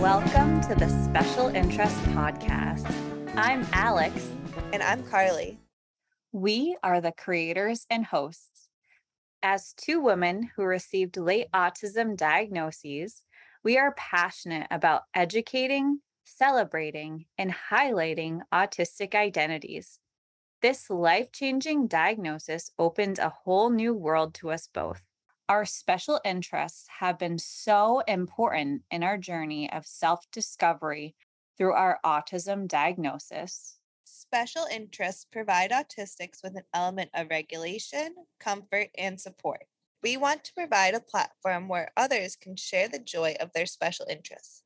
Welcome to the Special Interest Podcast. I'm Alex. And I'm Karly. We are the creators and hosts. As two women who received late autism diagnoses, we are passionate about educating, celebrating, and highlighting autistic identities. This life changing diagnosis opened a whole new world to us both. Our special interests have been so important in our journey of self discovery through our autism diagnosis. Special interests provide autistics with an element of regulation, comfort, and support. We want to provide a platform where others can share the joy of their special interests.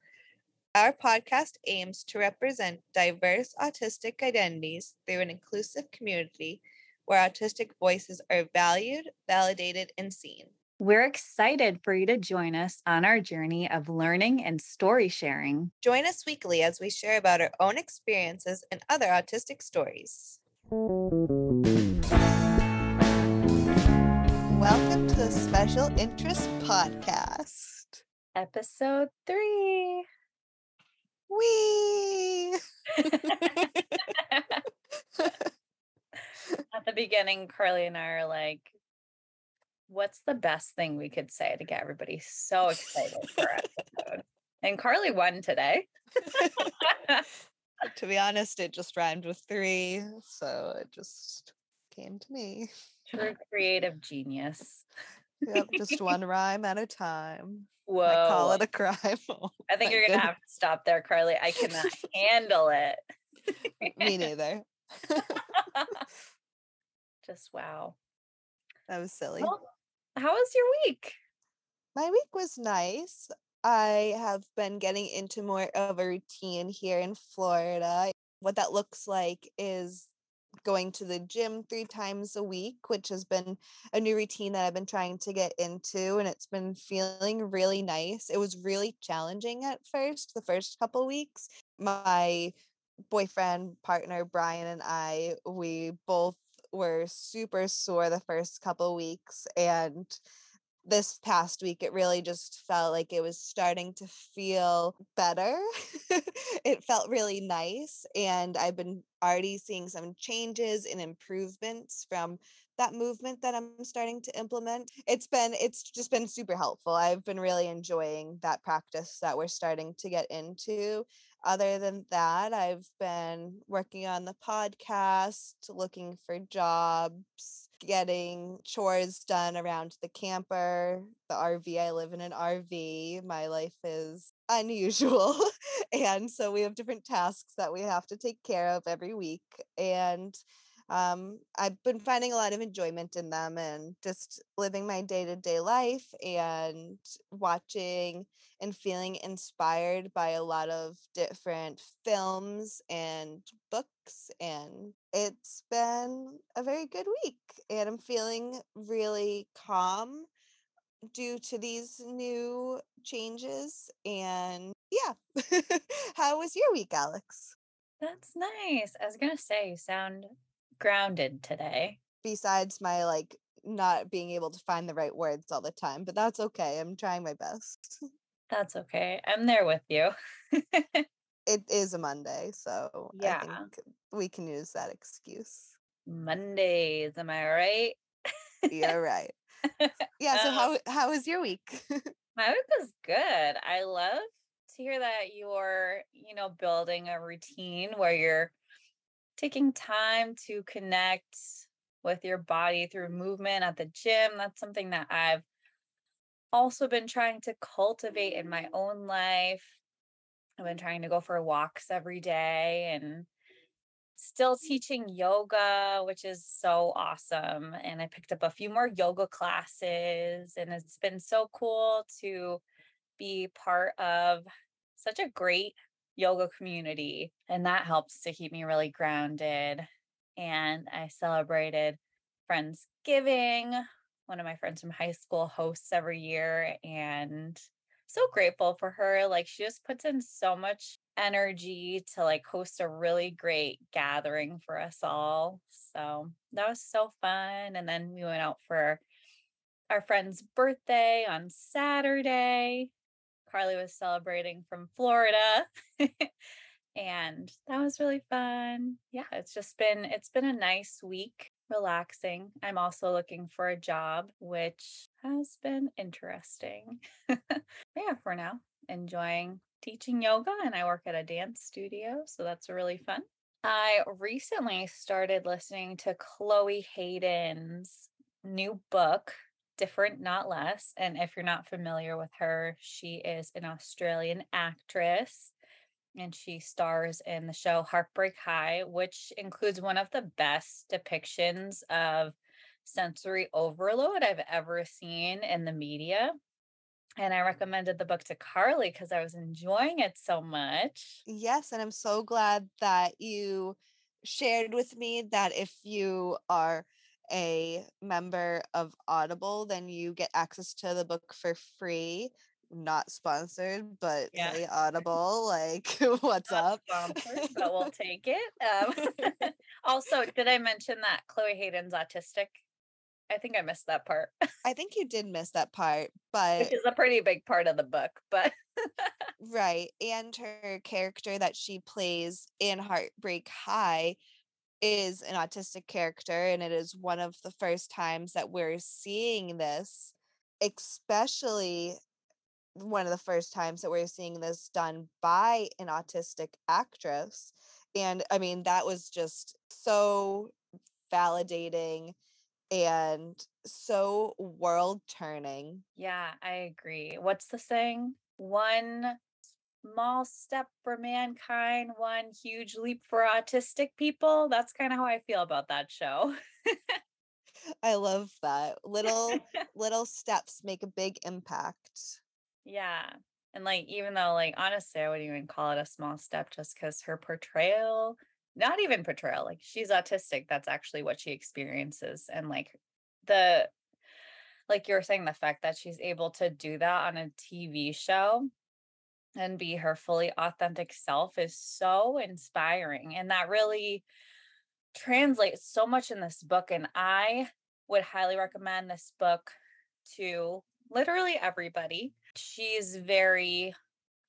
Our podcast aims to represent diverse autistic identities through an inclusive community where autistic voices are valued, validated, and seen. We're excited for you to join us on our journey of learning and story sharing. Join us weekly as we share about our own experiences and other autistic stories. Welcome to the Special Interest Podcast. Episode three. Wee! At the beginning, Karly and I are like, what's the best thing we could say to get everybody so excited for our episode? And Karly won today. to be honest, it just rhymed with three. So it just came to me. True creative genius. Yep, just one rhyme at a time. Whoa. I call it a crime. Oh, I think you're going to have to stop there, Karly. I cannot handle it. me neither. just wow. That was silly. Well, how was your week? My week was nice. I have been getting into more of a routine here in Florida. What that looks like is going to the gym three times a week, which has been a new routine that I've been trying to get into, and it's been feeling really nice. It was really challenging at first, the first couple weeks. My boyfriend, partner, Brian, and I, we both were super sore the first couple weeks and this past week it really just felt like it was starting to feel better. It felt really nice and i've been already seeing some changes and improvements from that movement that i'm starting to implement. It's been it's just been super helpful. I've been really enjoying that practice that we're starting to get into. Other than that, I've been working on the podcast, looking for jobs, getting chores done around the camper, the RV. I live in an RV. My life is unusual. and so we have different tasks that we have to take care of every week. And um, I've been finding a lot of enjoyment in them and just living my day to day life and watching and feeling inspired by a lot of different films and books. And it's been a very good week. And I'm feeling really calm due to these new changes. And yeah. How was your week, Alex? That's nice. I was going to say, you sound grounded today. Besides my like not being able to find the right words all the time, but that's okay. I'm trying my best. That's okay. I'm there with you. it is a Monday, so yeah. I think we can use that excuse. Mondays, am I right? You're right. Yeah, so um, how how was your week? my week was good. I love to hear that you're, you know, building a routine where you're taking time to connect with your body through movement at the gym. That's something that I've also been trying to cultivate in my own life. I've been trying to go for walks every day and still teaching yoga, which is so awesome. And I picked up a few more yoga classes, and it's been so cool to be part of such a great yoga community. And that helps to keep me really grounded. And I celebrated Friendsgiving. One of my friends from high school hosts every year. And so grateful for her. Like she just puts in so much energy to like host a really great gathering for us all. So that was so fun. And then we went out for our friend's birthday on Saturday. Karly was celebrating from Florida. and that was really fun. Yeah, it's just been it's been a nice week, relaxing. I'm also looking for a job, which has been interesting. yeah, for now, enjoying teaching yoga and I work at a dance studio, so that's really fun. I recently started listening to Chloe Hayden's new book, Different Not Less. And if you're not familiar with her, she is an Australian actress and she stars in the show Heartbreak High, which includes one of the best depictions of sensory overload I've ever seen in the media and I mm. recommended the book to Karly because I was enjoying it so much. Yes, and I'm so glad that you shared with me that if you are a member of Audible, then you get access to the book for free. Not sponsored, but yeah. Audible, like what's Not up? Sponsored, but we'll take it. Um, also, did I mention that Chloe Hayden's autistic? I think I missed that part. I think you did miss that part, but which is a pretty big part of the book, but right. And her character that she plays in Heartbreak High is an autistic character and it is one of the first times that we're seeing this, especially one of the first times that we're seeing this done by an autistic actress. And I mean, that was just so validating and so world turning. Yeah, I agree. What's the saying? One small step for mankind, one huge leap for autistic people. That's kind of how I feel about that show. I love that. Little little steps make a big impact. Yeah. And like even though like honestly I wouldn't even call it a small step just cuz her portrayal not even portrayal like she's autistic that's actually what she experiences and like the like you're saying the fact that she's able to do that on a TV show and be her fully authentic self is so inspiring and that really translates so much in this book and I would highly recommend this book to literally everybody. She's very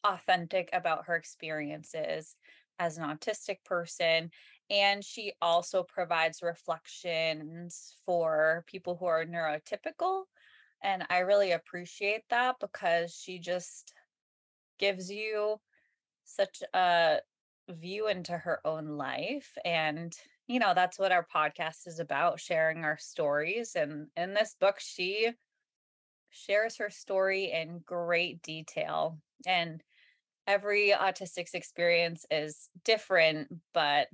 authentic about her experiences as an autistic person. And she also provides reflections for people who are neurotypical. And I really appreciate that because she just gives you such a view into her own life. And, you know, that's what our podcast is about sharing our stories. And in this book, she shares her story in great detail. And every autistic's experience is different, but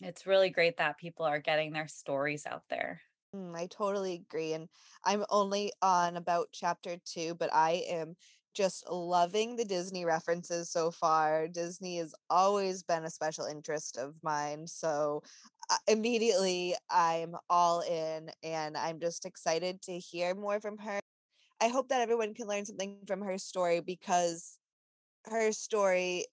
it's really great that people are getting their stories out there. Mm, I totally agree. And I'm only on about chapter two, but I am just loving the Disney references so far. Disney has always been a special interest of mine. So uh, immediately I'm all in and I'm just excited to hear more from her. I hope that everyone can learn something from her story because her story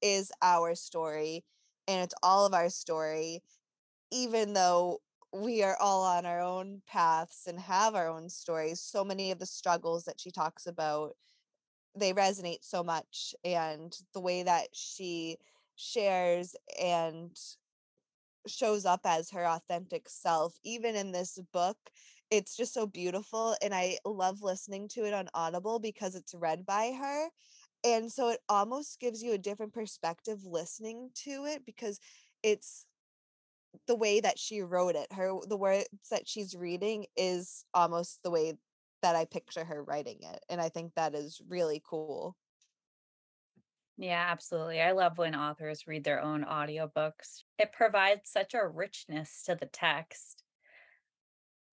is our story and it's all of our story even though we are all on our own paths and have our own stories so many of the struggles that she talks about they resonate so much and the way that she shares and shows up as her authentic self even in this book it's just so beautiful and i love listening to it on audible because it's read by her and so it almost gives you a different perspective listening to it because it's the way that she wrote it her the words that she's reading is almost the way that i picture her writing it and i think that is really cool. Yeah absolutely i love when authors read their own audiobooks it provides such a richness to the text.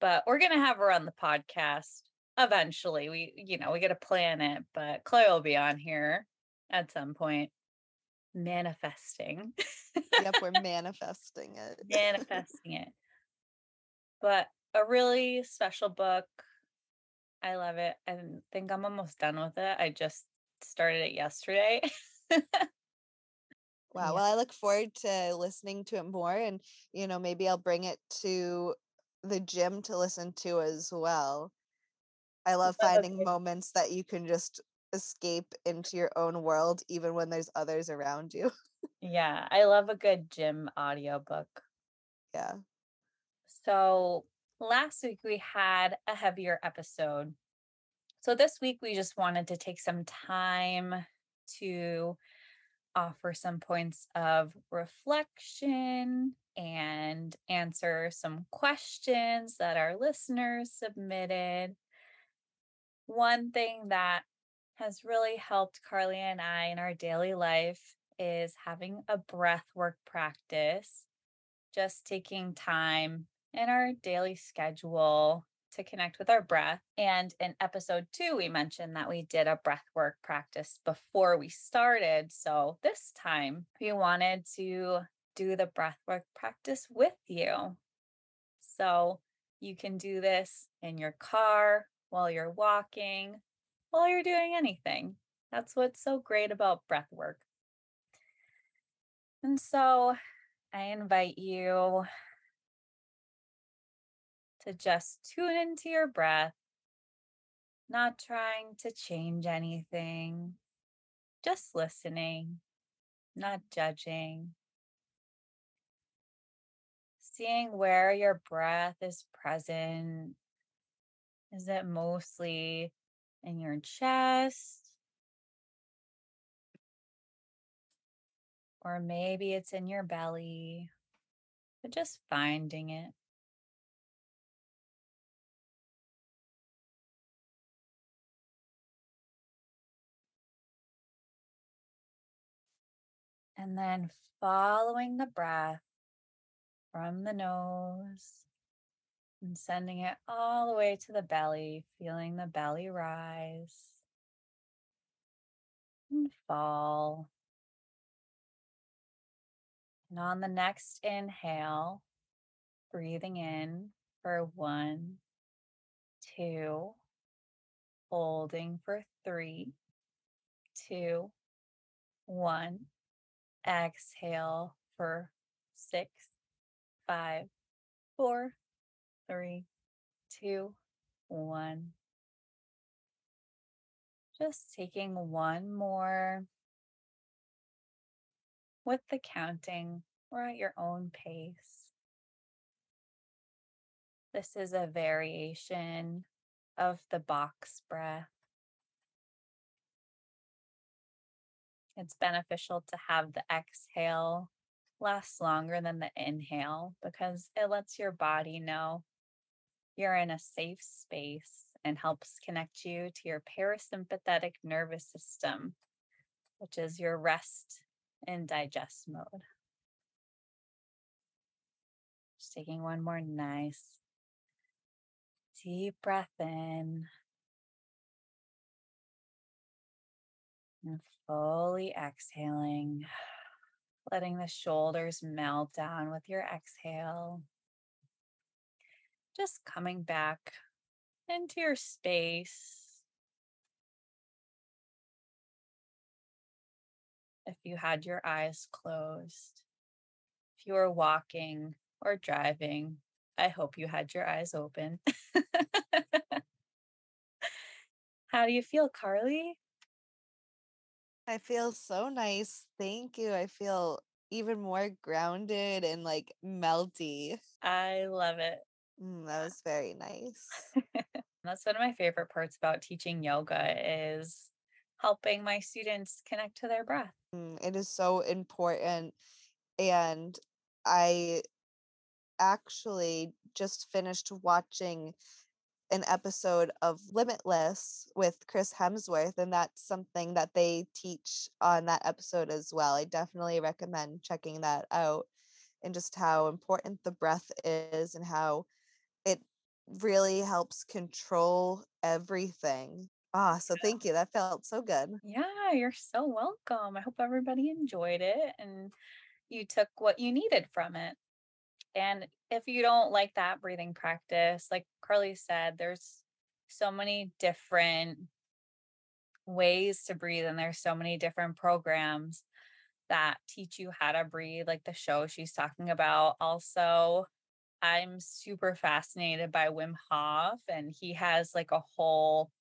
But we're going to have her on the podcast eventually we you know we got to plan it but chloe will be on here at some point manifesting. Yep we're manifesting it. Manifesting it. But a really special book i love it i think i'm almost done with it i just started it yesterday Wow. Well, I look forward to listening to it more and, you know, maybe I'll bring it to the gym to listen to as well. I love finding good- moments that you can just escape into your own world even when there's others around you. Yeah, I love a good gym audiobook. yeah. So last week we had a heavier episode. So this week we just wanted to take some time to offer some points of reflection and answer some questions that our listeners submitted. One thing that has really helped Carly and I in our daily life is having a breath work practice, just taking time in our daily schedule to connect with our breath. And in episode two, we mentioned that we did a breath work practice before we started. So this time we wanted to do the breath work practice with you. So you can do this in your car, while you're walking, while you're doing anything. That's what's so great about breath work. And so I invite you to just tune into your breath, not trying to change anything, just listening, not judging, seeing where your breath is present. Is it mostly in your chest? Or maybe it's in your belly, but just finding it. And then following the breath from the nose and sending it all the way to the belly, feeling the belly rise and fall. And on the next inhale, breathing in for one, two, holding for three, two, one. Exhale for six, five, four, three, two, one. Just taking one more with the counting or at your own pace. This is a variation of the box breath. It's beneficial to have the exhale last longer than the inhale because it lets your body know you're in a safe space and helps connect you to your parasympathetic nervous system, which is your rest and digest mode. Just taking one more nice deep breath in and fully exhaling, letting the shoulders melt down with your exhale. Just coming back into your space. If you had your eyes closed, if you were walking or driving, I hope you had your eyes open. How do you feel, Karly? I feel so nice. Thank you. I feel even more grounded and like melty. I love it. Mm, that was very nice. That's one of my favorite parts about teaching yoga is helping my students connect to their breath. Mm, It is so important. And I actually just finished watching an episode of Limitless with Chris Hemsworth, and that's something that they teach on that episode as well. I definitely recommend checking that out and just how important the breath is and how it really helps control everything. Ah, so thank you. That felt so good. Yeah, you're so welcome. I hope everybody enjoyed it and you took what you needed from it. And if you don't like that breathing practice, like Karly said, there's so many different ways to breathe and there's so many different programs. that teach you how to breathe, like the show she's talking about. Also, I'm super fascinated by Wim Hof, and he has like a whole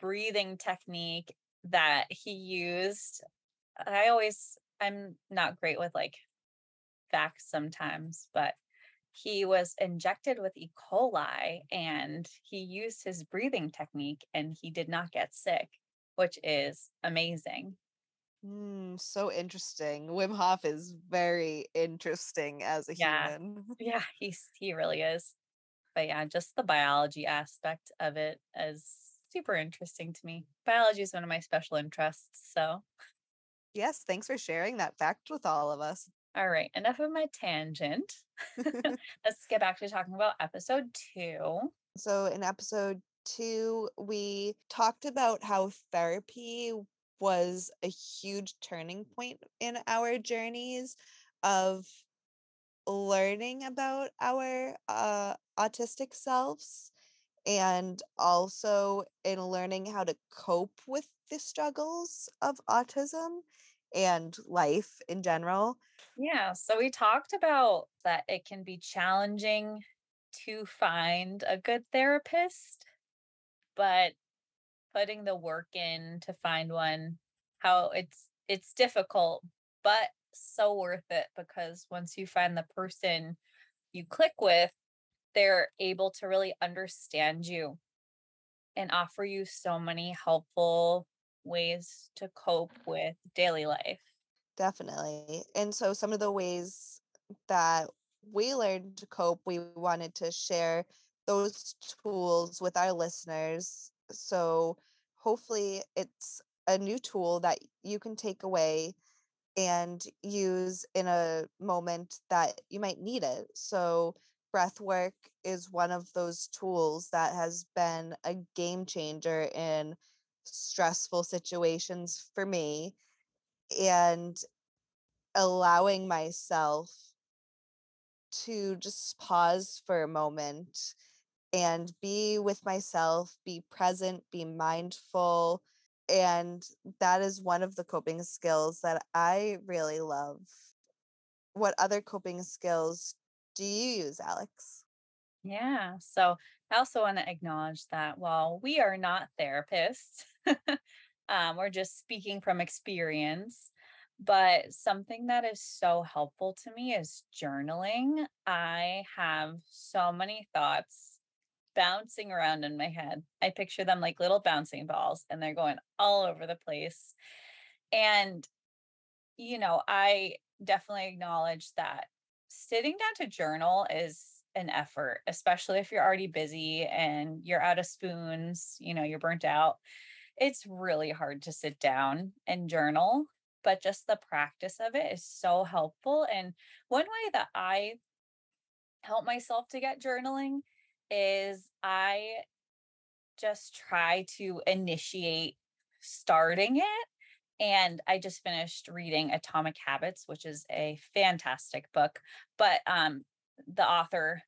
breathing technique that he used. I always, I'm not great with like facts sometimes, but he was injected with E. coli and he used his breathing technique and he did not get sick, which is amazing. Mm, so interesting. Wim Hof is very interesting as a Yeah. human. Yeah, he's he really is. But yeah, just the biology aspect of it is super interesting to me. Biology is one of my special interests. So, Yes, thanks for sharing that fact with all of us. All right, enough of my tangent. Let's get back to talking about episode two. So, in episode two, we talked about how therapy was a huge turning point in our journeys of learning about our uh, autistic selves and also in learning how to cope with the struggles of autism and life in general. Yeah, so we talked about that it can be challenging to find a good therapist, but putting the work in to find one, how it's it's difficult, but so worth it because once you find the person you click with, they're able to really understand you and offer you so many helpful ways to cope with daily life. Definitely. And so some of the ways that we learned to cope, we wanted to share those tools with our listeners. So hopefully it's a new tool that you can take away and use in a moment that you might need it. So breath work is one of those tools that has been a game changer in stressful situations for me and allowing myself to just pause for a moment and be with myself, be present, be mindful. And that is one of the coping skills that I really love. What other coping skills do you use, Alex? Yeah. So I also want to acknowledge that while we are not therapists, um, we're just speaking from experience. But something that is so helpful to me is journaling. I have so many thoughts bouncing around in my head. I picture them like little bouncing balls and they're going all over the place. And, you know, I definitely acknowledge that sitting down to journal is an effort, especially if you're already busy and you're out of spoons, you know, you're burnt out. It's really hard to sit down and journal, but just the practice of it is so helpful. And one way that I help myself to get journaling is I just try to initiate starting it. And I just finished reading Atomic Habits, which is a fantastic book. But um, the author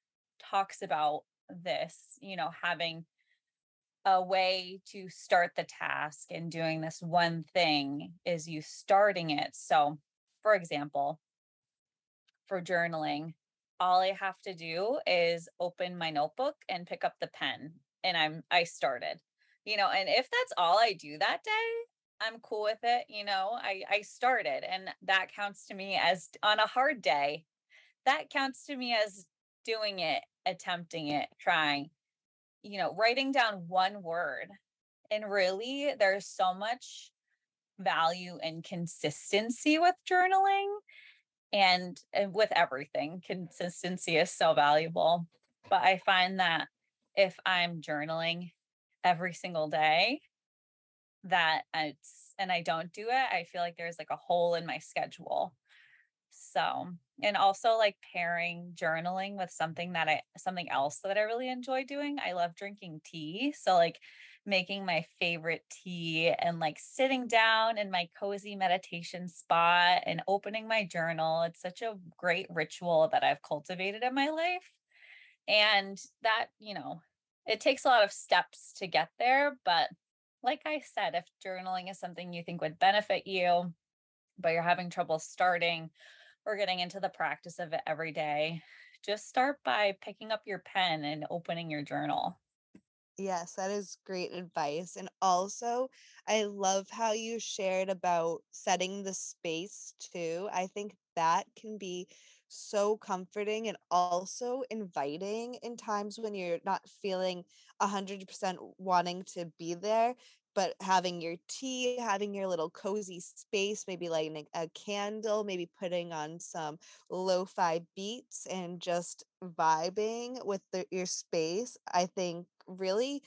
talks about this, you know, having a way to start the task and doing this one thing is you starting it. So, for example, for journaling, all I have to do is open my notebook and pick up the pen and I'm I started. You know, and if that's all I do that day, I'm cool with it, you know. I I started and that counts to me as on a hard day. That counts to me as doing it, attempting it, trying. You know, writing down one word. And really there's so much value and consistency with journaling and, and with everything consistency is so valuable but i find that if i'm journaling every single day that it's and i don't do it i feel like there's like a hole in my schedule so and also like pairing journaling with something that i something else that i really enjoy doing i love drinking tea so like making my favorite tea and like sitting down in my cozy meditation spot and opening my journal. It's such a great ritual that I've cultivated in my life. And that, you know, it takes a lot of steps to get there. But like I said, if journaling is something you think would benefit you, but you're having trouble starting or getting into the practice of it every day, just start by picking up your pen and opening your journal. Yes, that is great advice. And also, I love how you shared about setting the space too. I think that can be so comforting and also inviting in times when you're not feeling 100% wanting to be there, but having your tea, having your little cozy space, maybe lighting a candle, maybe putting on some lo-fi beats and just vibing with the, your space. I think really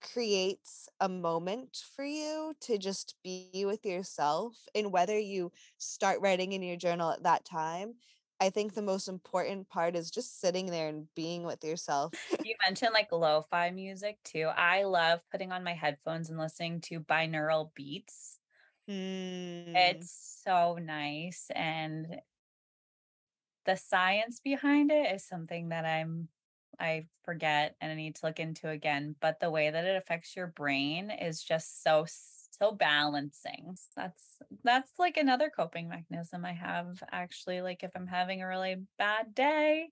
creates a moment for you to just be with yourself and whether you start writing in your journal at that time i think the most important part is just sitting there and being with yourself You mentioned like lo-fi music too. I love putting on my headphones and listening to binaural beats. mm, It's so nice and the science behind it is something that I'm I forget and I need to look into again, but the way that it affects your brain is just so so balancing. That's that's like another coping mechanism I have actually like if I'm having a really bad day,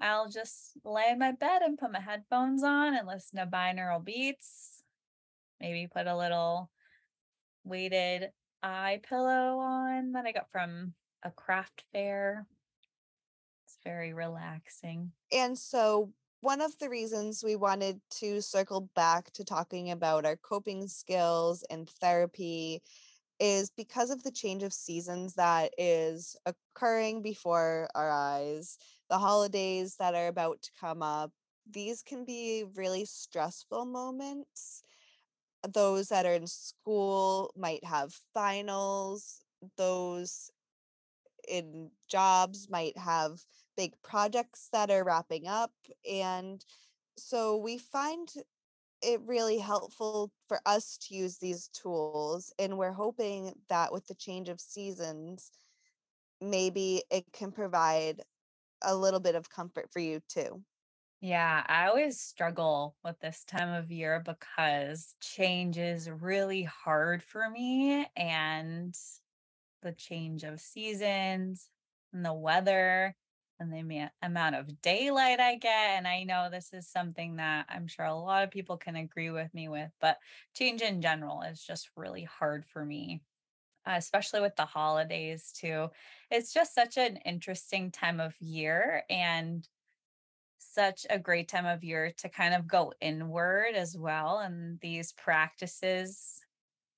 I'll just lay in my bed and put my headphones on and listen to binaural beats, maybe put a little weighted eye pillow on that I got from a craft fair. It's very relaxing. and so one of the reasons we wanted to circle back to talking about our coping skills and therapy is because of the change of seasons that is occurring before our eyes, the holidays that are about to come up. These can be really stressful moments. Those that are in school might have finals. Those in jobs might have big projects that are wrapping up. And so we find it really helpful for us to use these tools. And we're hoping that with the change of seasons, maybe it can provide a little bit of comfort for you too. Yeah, I always struggle with this time of year because change is really hard for me and the change of seasons and the weather and the amount of daylight I get. And I know this is something that I'm sure a lot of people can agree with me with, but change in general is just really hard for me, uh, especially with the holidays too. It's just such an interesting time of year and such a great time of year to kind of go inward as well. And these practices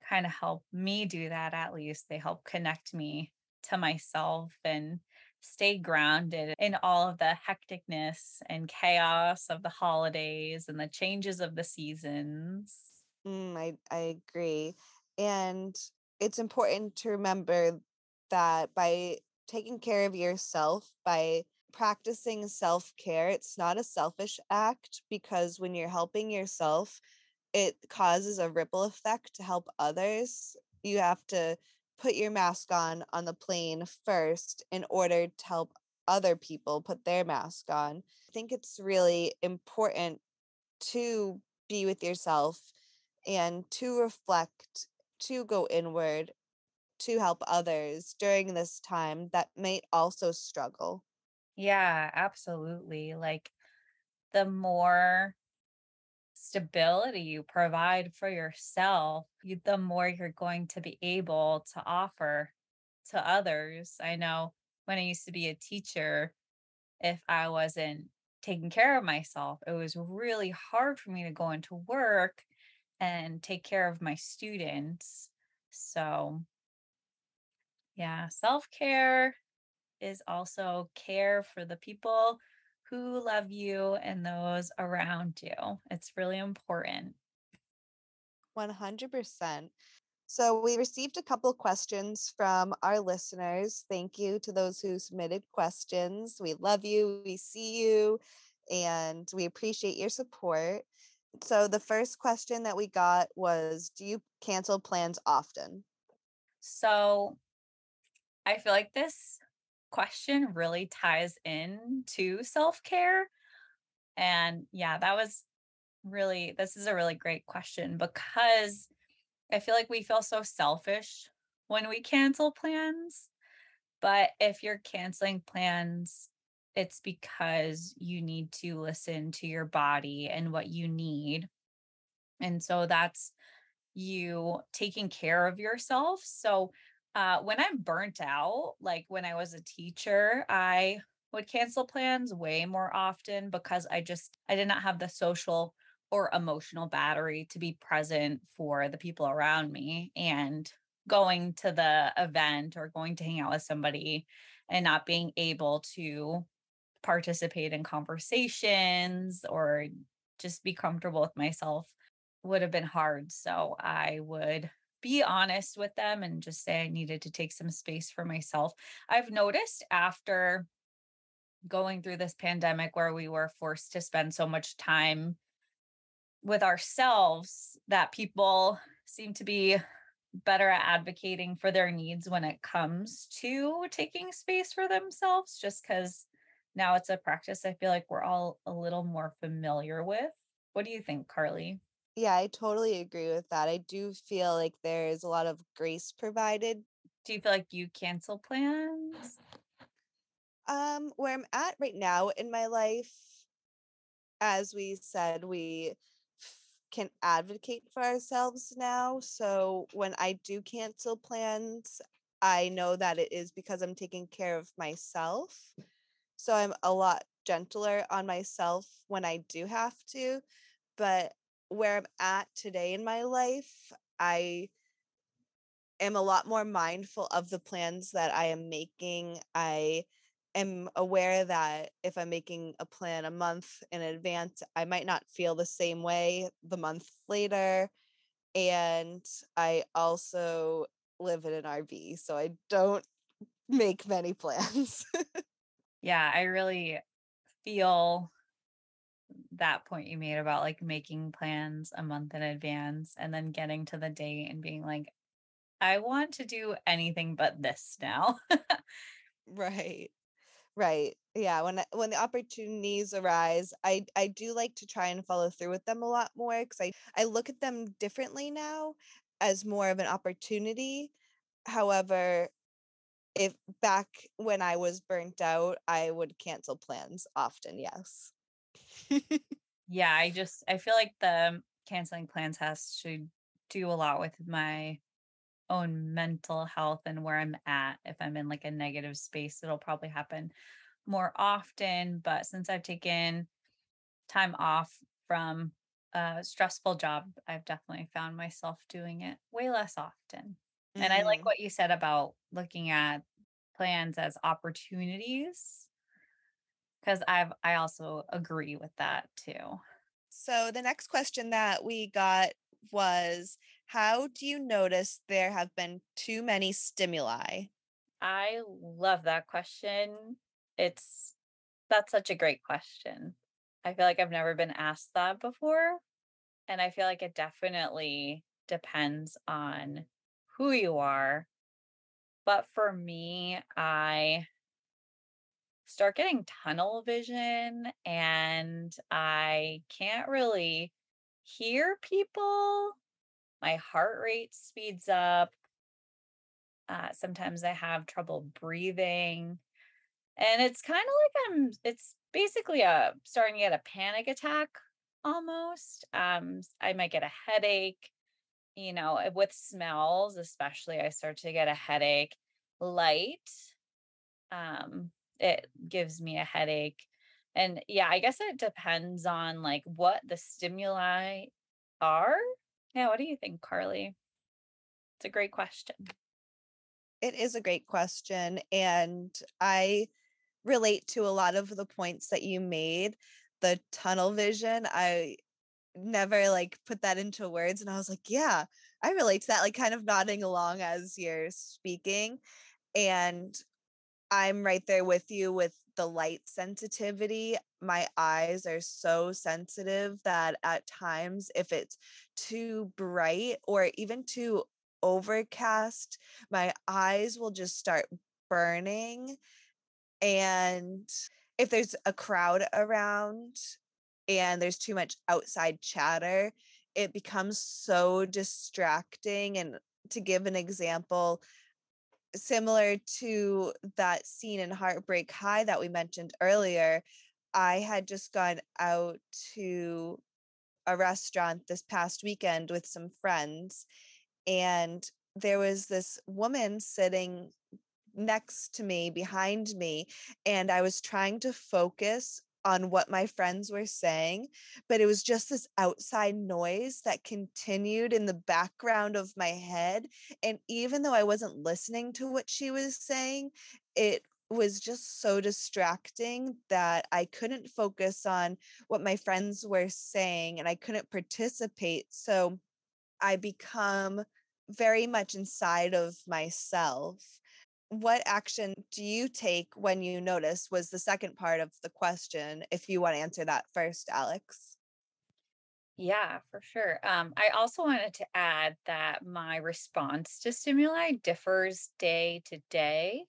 kind of help me do that at least. They help connect me to myself and stay grounded in all of the hecticness and chaos of the holidays and the changes of the seasons. Mm, I, I agree. And it's important to remember that by taking care of yourself, by practicing self care, it's not a selfish act because when you're helping yourself, it causes a ripple effect to help others. You have to put your mask on on the plane first in order to help other people put their mask on. I think it's really important to be with yourself and to reflect, to go inward, to help others during this time that may also struggle. Yeah, absolutely. Like the more stability you provide for yourself, you, the more you're going to be able to offer to others. I know when I used to be a teacher, if I wasn't taking care of myself, it was really hard for me to go into work and take care of my students. So, yeah, self care is also care for the people who love you and those around you. It's really important. 100%. So, we received a couple questions from our listeners. Thank you to those who submitted questions. We love you, we see you, and we appreciate your support. So, the first question that we got was Do you cancel plans often? So, I feel like this question really ties in to self-care and yeah, that was really this is a really great question because I feel like we feel so selfish when we cancel plans. But if you're canceling plans, it's because you need to listen to your body and what you need. And so that's you taking care of yourself. So uh, when I'm burnt out, like when I was a teacher, I would cancel plans way more often because I just I did not have the social or emotional battery to be present for the people around me and going to the event or going to hang out with somebody and not being able to participate in conversations or just be comfortable with myself would have been hard. So I would be honest with them and just say I needed to take some space for myself. I've noticed after going through this pandemic where we were forced to spend so much time with ourselves that people seem to be better at advocating for their needs when it comes to taking space for themselves just because now it's a practice I feel like we're all a little more familiar with. What do you think, Karly? Yeah, I totally agree with that. I do feel like there's a lot of grace provided. Do you feel like you cancel plans? Um, where I'm at right now in my life, as we said, we can advocate for ourselves now. So when I do cancel plans, I know that it is because I'm taking care of myself. So I'm a lot gentler on myself when I do have to. But where I'm at today in my life, I am a lot more mindful of the plans that I am making. I am aware that if I'm making a plan a month in advance, I might not feel the same way the month later. And I also live in an RV, so I don't make many plans. yeah, I really feel that point you made about like making plans a month in advance and then getting to the date and being like, I want to do anything but this now. right. Right. Yeah, when uh, when the opportunities arise, I I do like to try and follow through with them a lot more cuz I I look at them differently now as more of an opportunity. However, if back when I was burnt out, I would cancel plans often, yes. yeah, I just I feel like the canceling plans has to do a lot with my own mental health and where I'm at. If I'm in like a negative space, it'll probably happen more often. But since I've taken time off from a stressful job, I've definitely found myself doing it way less often. Mm-hmm. And I like mm-hmm. what you said about looking at plans as opportunities because I've I also agree with that too. So the next question that we got was how do you notice there have been too many stimuli? I love that question. It's that's such a great question. I feel like I've never been asked that before. And I feel like it definitely depends on who you are. But for me, I start getting tunnel vision and I can't really hear people my heart rate speeds up. Uh, sometimes I have trouble breathing. And it's kind of like I'm, it's basically a starting to get a panic attack almost. Um, I might get a headache, you know, eh, with smells, especially, I start to get a headache. Light, um, it gives me a headache. And yeah, I guess it depends on like what the stimuli are yeah, what do you think, Karly? It's a great question. It is a great question. And I relate to a lot of the points that you made. The tunnel vision, I never like put that into words. And I was like, yeah, I relate to that, like kind of nodding along as you're speaking. And I'm right there with you with the light sensitivity. My eyes are so sensitive that at times, if it's too bright or even too overcast, my eyes will just start burning. And if there's a crowd around and there's too much outside chatter, it becomes so distracting and to give an example, similar to that scene in Heartbreak High that we mentioned earlier, I had just gone out to a restaurant this past weekend with some friends, and there was this woman sitting next to me, behind me, and I was trying to focus on what my friends were saying, but it was just this outside noise that continued in the background of my head. And even though I wasn't listening to what she was saying, it was just so distracting that I couldn't focus on what my friends were saying and I couldn't participate. So I become very much inside of myself what action do you take when you notice was the second part of the question if you want to answer that first alex? Yeah for sure um, i also wanted to add that my response to stimuli differs day to day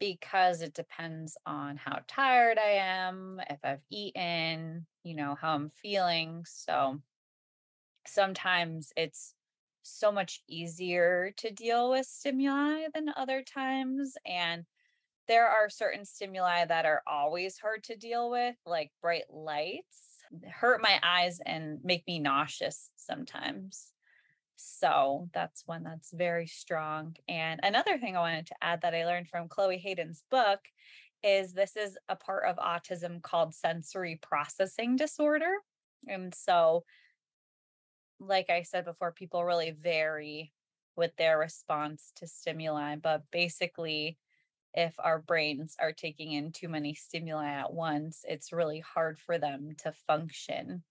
because it depends on how tired i am if i've eaten you know how i'm feeling so sometimes it's so much easier to deal with stimuli than other times. And there are certain stimuli that are always hard to deal with, like bright lights, hurt my eyes and make me nauseous sometimes. So that's one that's very strong. And another thing I wanted to add that I learned from Chloe Hayden's book is this is a part of autism called sensory processing disorder. And so like I said before, people really vary with their response to stimuli. But basically, if our brains are taking in too many stimuli at once, it's really hard for them to function.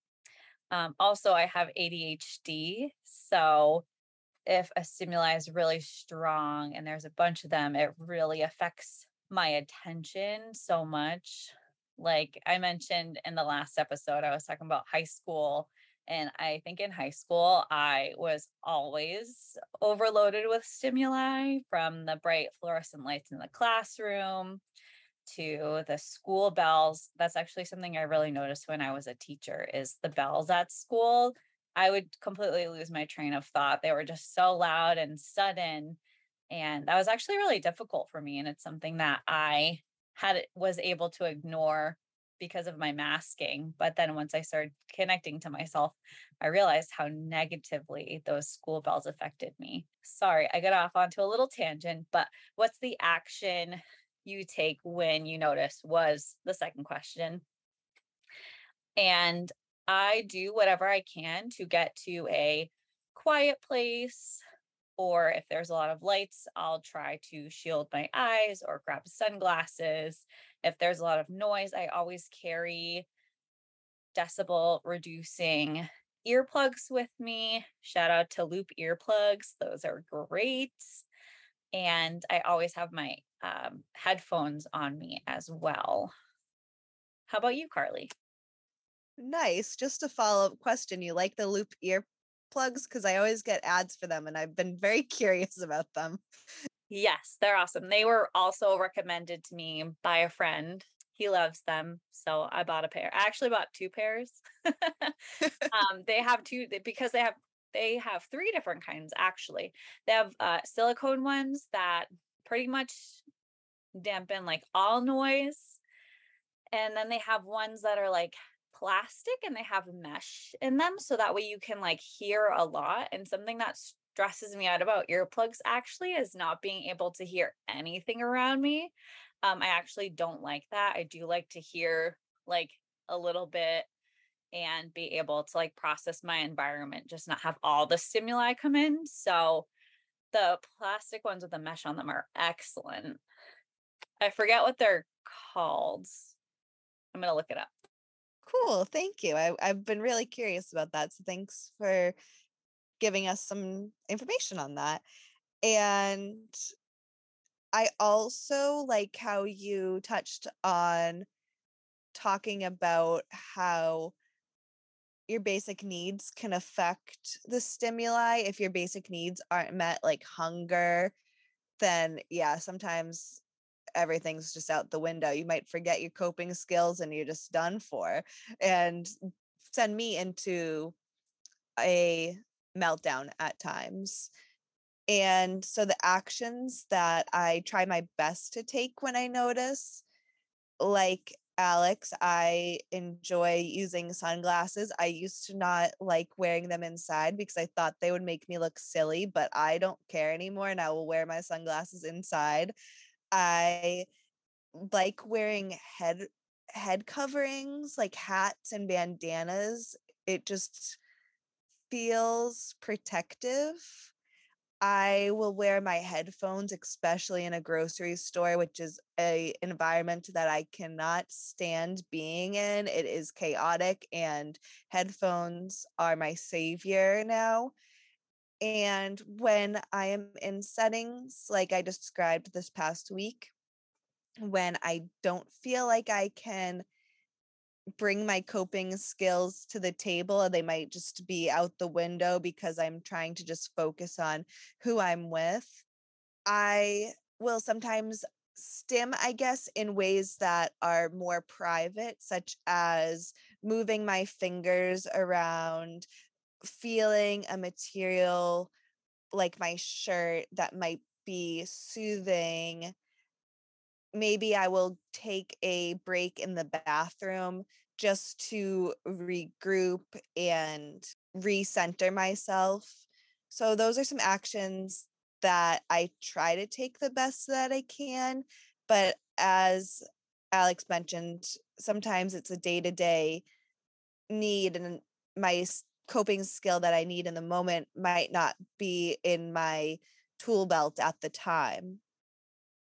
Um, also, I have ADHD. So if a stimuli is really strong and there's a bunch of them, it really affects my attention so much. Like I mentioned in the last episode, I was talking about high school and I think in high school, I was always overloaded with stimuli from the bright fluorescent lights in the classroom to the school bells. That's actually something I really noticed when I was a teacher is the bells at school. I would completely lose my train of thought. They were just so loud and sudden. And that was actually really difficult for me. And it's something that I had was able to ignore because of my masking. But then once I started connecting to myself, I realized how negatively those school bells affected me. Sorry, I got off onto a little tangent, but what's the action you take when you notice was the second question. And I do whatever I can to get to a quiet place, or if there's a lot of lights, I'll try to shield my eyes or grab sunglasses if there's a lot of noise, I always carry decibel reducing earplugs with me. Shout out to Loop earplugs, those are great. And I always have my um, headphones on me as well. How about you, Karly? Nice. Just a follow up question. You like the Loop earplugs? Because I always get ads for them and I've been very curious about them. Yes, they're awesome. They were also recommended to me by a friend. He loves them. So I bought a pair. I actually bought two pairs. um, they have two because they have they have three different kinds actually. They have uh, silicone ones that pretty much dampen like all noise. And then they have ones that are like plastic and they have mesh in them so that way you can like hear a lot and something that stresses me out about earplugs actually is not being able to hear anything around me. Um, I actually don't like that. I do like to hear like a little bit and be able to like process my environment, just not have all the stimuli come in. So the plastic ones with the mesh on them are excellent. I forget what they're called. I'm going to look it up. Cool. Thank you. I, I've been really curious about that. So thanks for giving us some information on that. And I also like how you touched on talking about how your basic needs can affect the stimuli. If your basic needs aren't met, like hunger, then yeah, sometimes everything's just out the window. You might forget your coping skills and you're just done for. And send me into a meltdown at times And so the actions that I try my best to take when I notice, like Alex, I enjoy using sunglasses. I used to not like wearing them inside because I thought they would make me look silly, but I don't care anymore and I will wear my sunglasses inside. I like wearing head head coverings like hats and bandanas. It just feels protective I will wear my headphones, especially in a grocery store, which is a environment that I cannot stand being in. It is chaotic, and headphones are my savior now. And when I am in settings like I described this past week, when I don't feel like I can bring my coping skills to the table they might just be out the window because I'm trying to just focus on who I'm with. I will sometimes stim, I guess, in ways that are more private, such as moving my fingers around, feeling a material like my shirt that might be soothing maybe I will take a break in the bathroom just to regroup and recenter myself. So, those are some actions that I try to take the best that I can. But as Alex mentioned, sometimes it's a day to day need, and my coping skill that I need in the moment might not be in my tool belt at the time.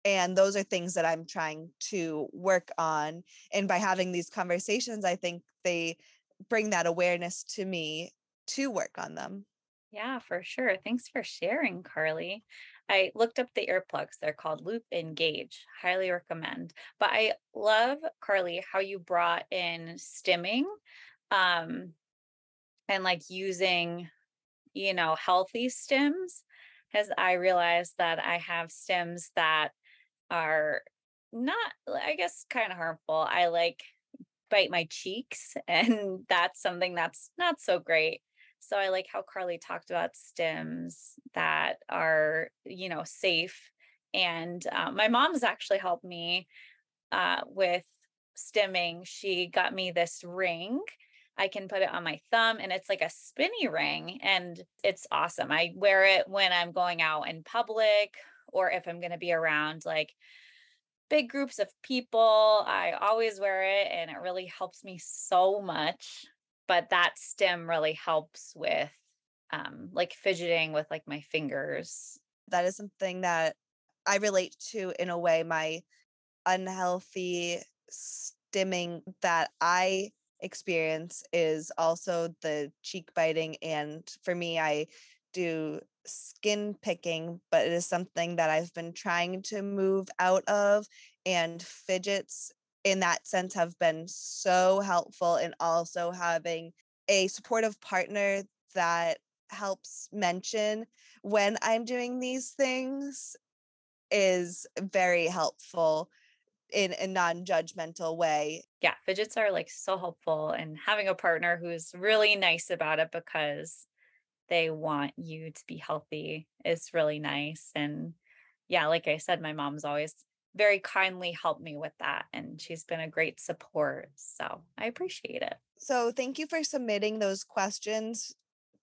And those are things that i'm trying to work on and by having these conversations i think they bring that awareness to me to work on them. Yeah for sure. Thanks for sharing karly. I looked up the earplugs they're called loop engage highly recommend. But i love karly how you brought in stimming um and like using you know healthy stims as I realized that I have stims that are not, I guess, kind of harmful. I like bite my cheeks, and that's something that's not so great. So I like how Karly talked about stims that are, you know, safe. And uh, my mom's actually helped me uh, with stimming. She got me this ring. I can put it on my thumb and it's like a spinny ring and it's awesome. I wear it when I'm going out in public or if I'm going to be around like big groups of people, I always wear it and it really helps me so much. But that stim really helps with um, like fidgeting with like my fingers. That is something that I relate to in a way. My unhealthy stimming that I experience is also the cheek biting. And for me, I do skin picking, but it is something that I've been trying to move out of. And fidgets, in that sense, have been so helpful in also having a supportive partner that helps mention when I'm doing these things is very helpful in a non-judgmental way. Yeah, fidgets are like so helpful and having a partner who's really nice about it because they want you to be healthy is really nice. And yeah, like I said, my mom's always very kindly helped me with that. And she's been a great support. So I appreciate it. So thank you for submitting those questions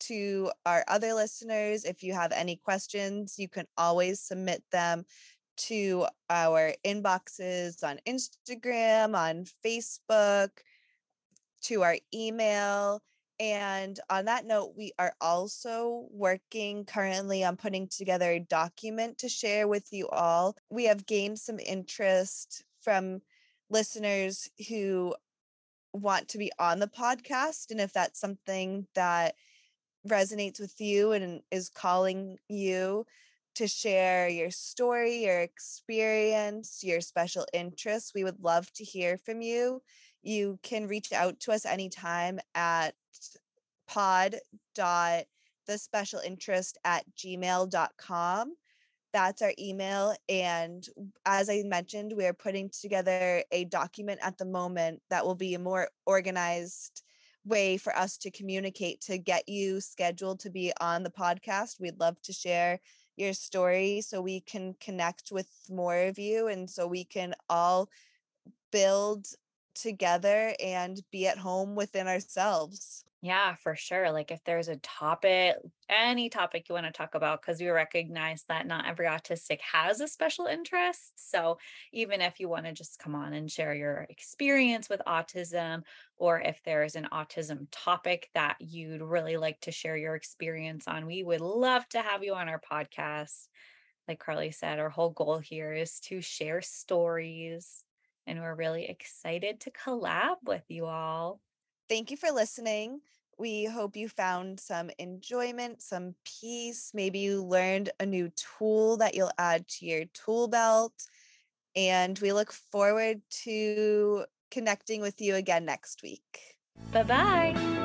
to our other listeners. If you have any questions, you can always submit them to our inboxes on Instagram, on Facebook, to our email. And on that note, we are also working currently on putting together a document to share with you all. We have gained some interest from listeners who want to be on the podcast. And if that's something that resonates with you and is calling you to share your story, your experience, your special interests, we would love to hear from you. You can reach out to us anytime at pod dot the special interest at gmail.com that's our email and as i mentioned we are putting together a document at the moment that will be a more organized way for us to communicate to get you scheduled to be on the podcast we'd love to share your story so we can connect with more of you and so we can all build together and be at home within ourselves. Yeah, for sure. Like if there's a topic, any topic you want to talk about, because we recognize that not every autistic has a special interest. So even if you want to just come on and share your experience with autism, or if there's an autism topic that you'd really like to share your experience on, we would love to have you on our podcast. Like Karly said, our whole goal here is to share stories, and we're really excited to collab with you all. Thank you for listening. We hope you found some enjoyment, some peace. Maybe you learned a new tool that you'll add to your tool belt. And we look forward to connecting with you again next week. Bye bye.